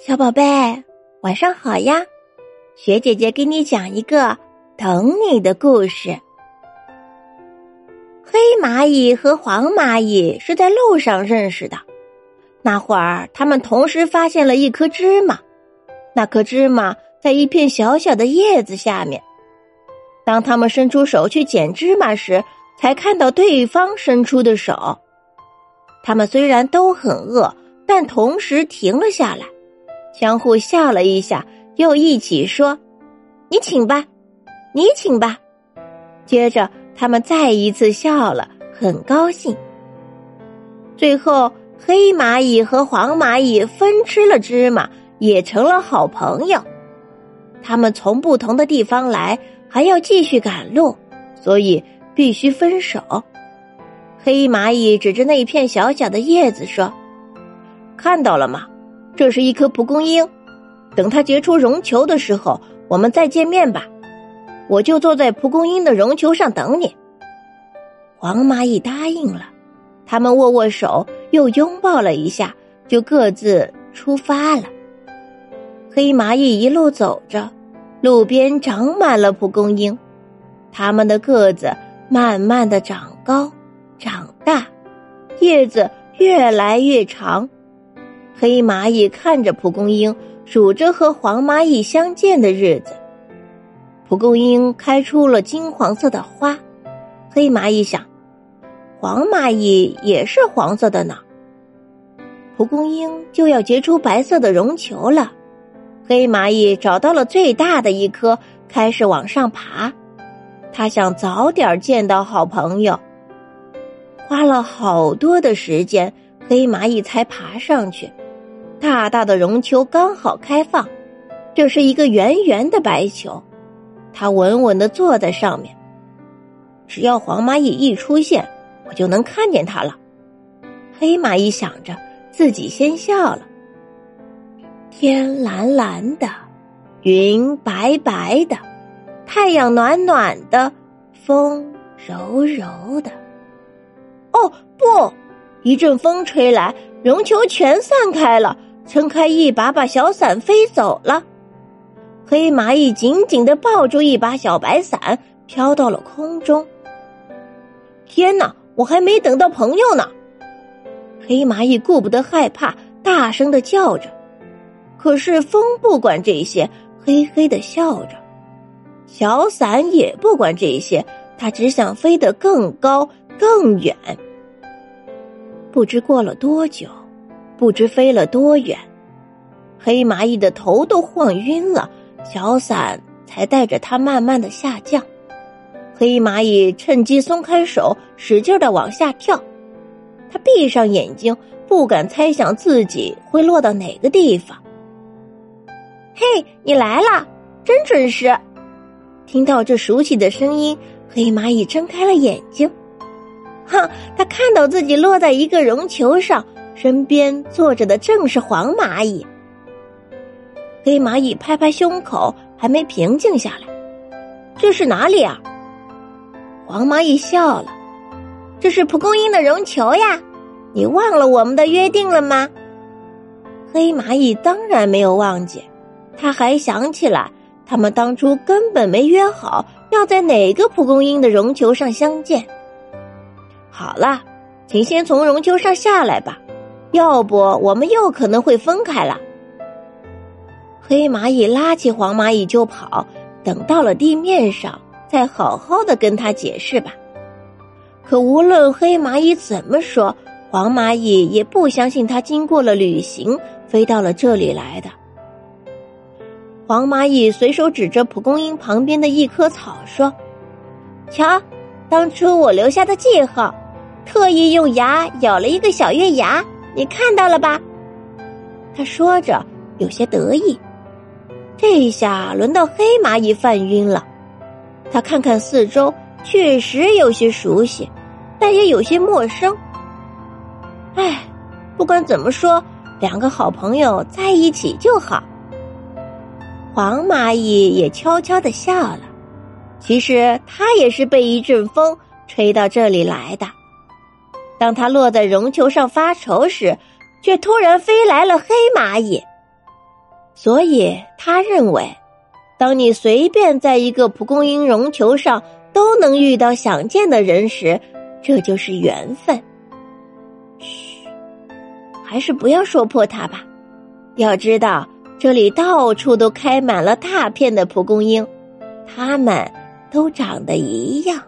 小宝贝，晚上好呀！雪姐姐给你讲一个等你的故事。黑蚂蚁和黄蚂蚁是在路上认识的，那会儿他们同时发现了一颗芝麻，那颗芝麻在一片小小的叶子下面。当他们伸出手去捡芝麻时，才看到对方伸出的手。他们虽然都很饿，但同时停了下来。相互笑了一下，又一起说：“你请吧，你请吧。”接着，他们再一次笑了，很高兴。最后，黑蚂蚁和黄蚂蚁分吃了芝麻，也成了好朋友。他们从不同的地方来，还要继续赶路，所以必须分手。黑蚂蚁指着那片小小的叶子说：“看到了吗？”这是一颗蒲公英，等它结出绒球的时候，我们再见面吧。我就坐在蒲公英的绒球上等你。黄蚂蚁答应了，他们握握手，又拥抱了一下，就各自出发了。黑蚂蚁一路走着，路边长满了蒲公英，它们的个子慢慢的长高、长大，叶子越来越长。黑蚂蚁看着蒲公英，数着和黄蚂蚁相见的日子。蒲公英开出了金黄色的花，黑蚂蚁想，黄蚂蚁也是黄色的呢。蒲公英就要结出白色的绒球了，黑蚂蚁找到了最大的一颗，开始往上爬。他想早点见到好朋友，花了好多的时间，黑蚂蚁才爬上去。大大的绒球刚好开放，这是一个圆圆的白球，它稳稳的坐在上面。只要黄蚂蚁一出现，我就能看见它了。黑蚂蚁想着，自己先笑了。天蓝蓝的，云白白的，太阳暖暖的，风柔柔的。哦不！一阵风吹来，绒球全散开了。撑开一把把小伞飞走了，黑蚂蚁紧紧的抱住一把小白伞，飘到了空中。天哪，我还没等到朋友呢！黑蚂蚁顾不得害怕，大声的叫着。可是风不管这些，嘿嘿的笑着；小伞也不管这些，它只想飞得更高更远。不知过了多久。不知飞了多远，黑蚂蚁的头都晃晕了，小伞才带着它慢慢的下降。黑蚂蚁趁机松开手，使劲的往下跳。他闭上眼睛，不敢猜想自己会落到哪个地方。嘿，你来了，真准时！听到这熟悉的声音，黑蚂蚁睁开了眼睛。哼，他看到自己落在一个绒球上。身边坐着的正是黄蚂蚁。黑蚂蚁拍拍胸口，还没平静下来。这是哪里啊？黄蚂蚁笑了。这是蒲公英的绒球呀。你忘了我们的约定了吗？黑蚂蚁当然没有忘记，他还想起来，他们当初根本没约好要在哪个蒲公英的绒球上相见。好了，请先从绒球上下来吧。要不，我们又可能会分开了。黑蚂蚁拉起黄蚂蚁就跑，等到了地面上，再好好的跟他解释吧。可无论黑蚂蚁怎么说，黄蚂蚁也不相信他经过了旅行，飞到了这里来的。黄蚂蚁随手指着蒲公英旁边的一棵草说：“瞧，当初我留下的记号，特意用牙咬了一个小月牙。”你看到了吧？他说着，有些得意。这一下轮到黑蚂蚁犯晕了。他看看四周，确实有些熟悉，但也有些陌生。唉，不管怎么说，两个好朋友在一起就好。黄蚂蚁也悄悄的笑了。其实他也是被一阵风吹到这里来的。当他落在绒球上发愁时，却突然飞来了黑蚂蚁。所以他认为，当你随便在一个蒲公英绒球上都能遇到想见的人时，这就是缘分。嘘，还是不要说破它吧。要知道，这里到处都开满了大片的蒲公英，它们都长得一样。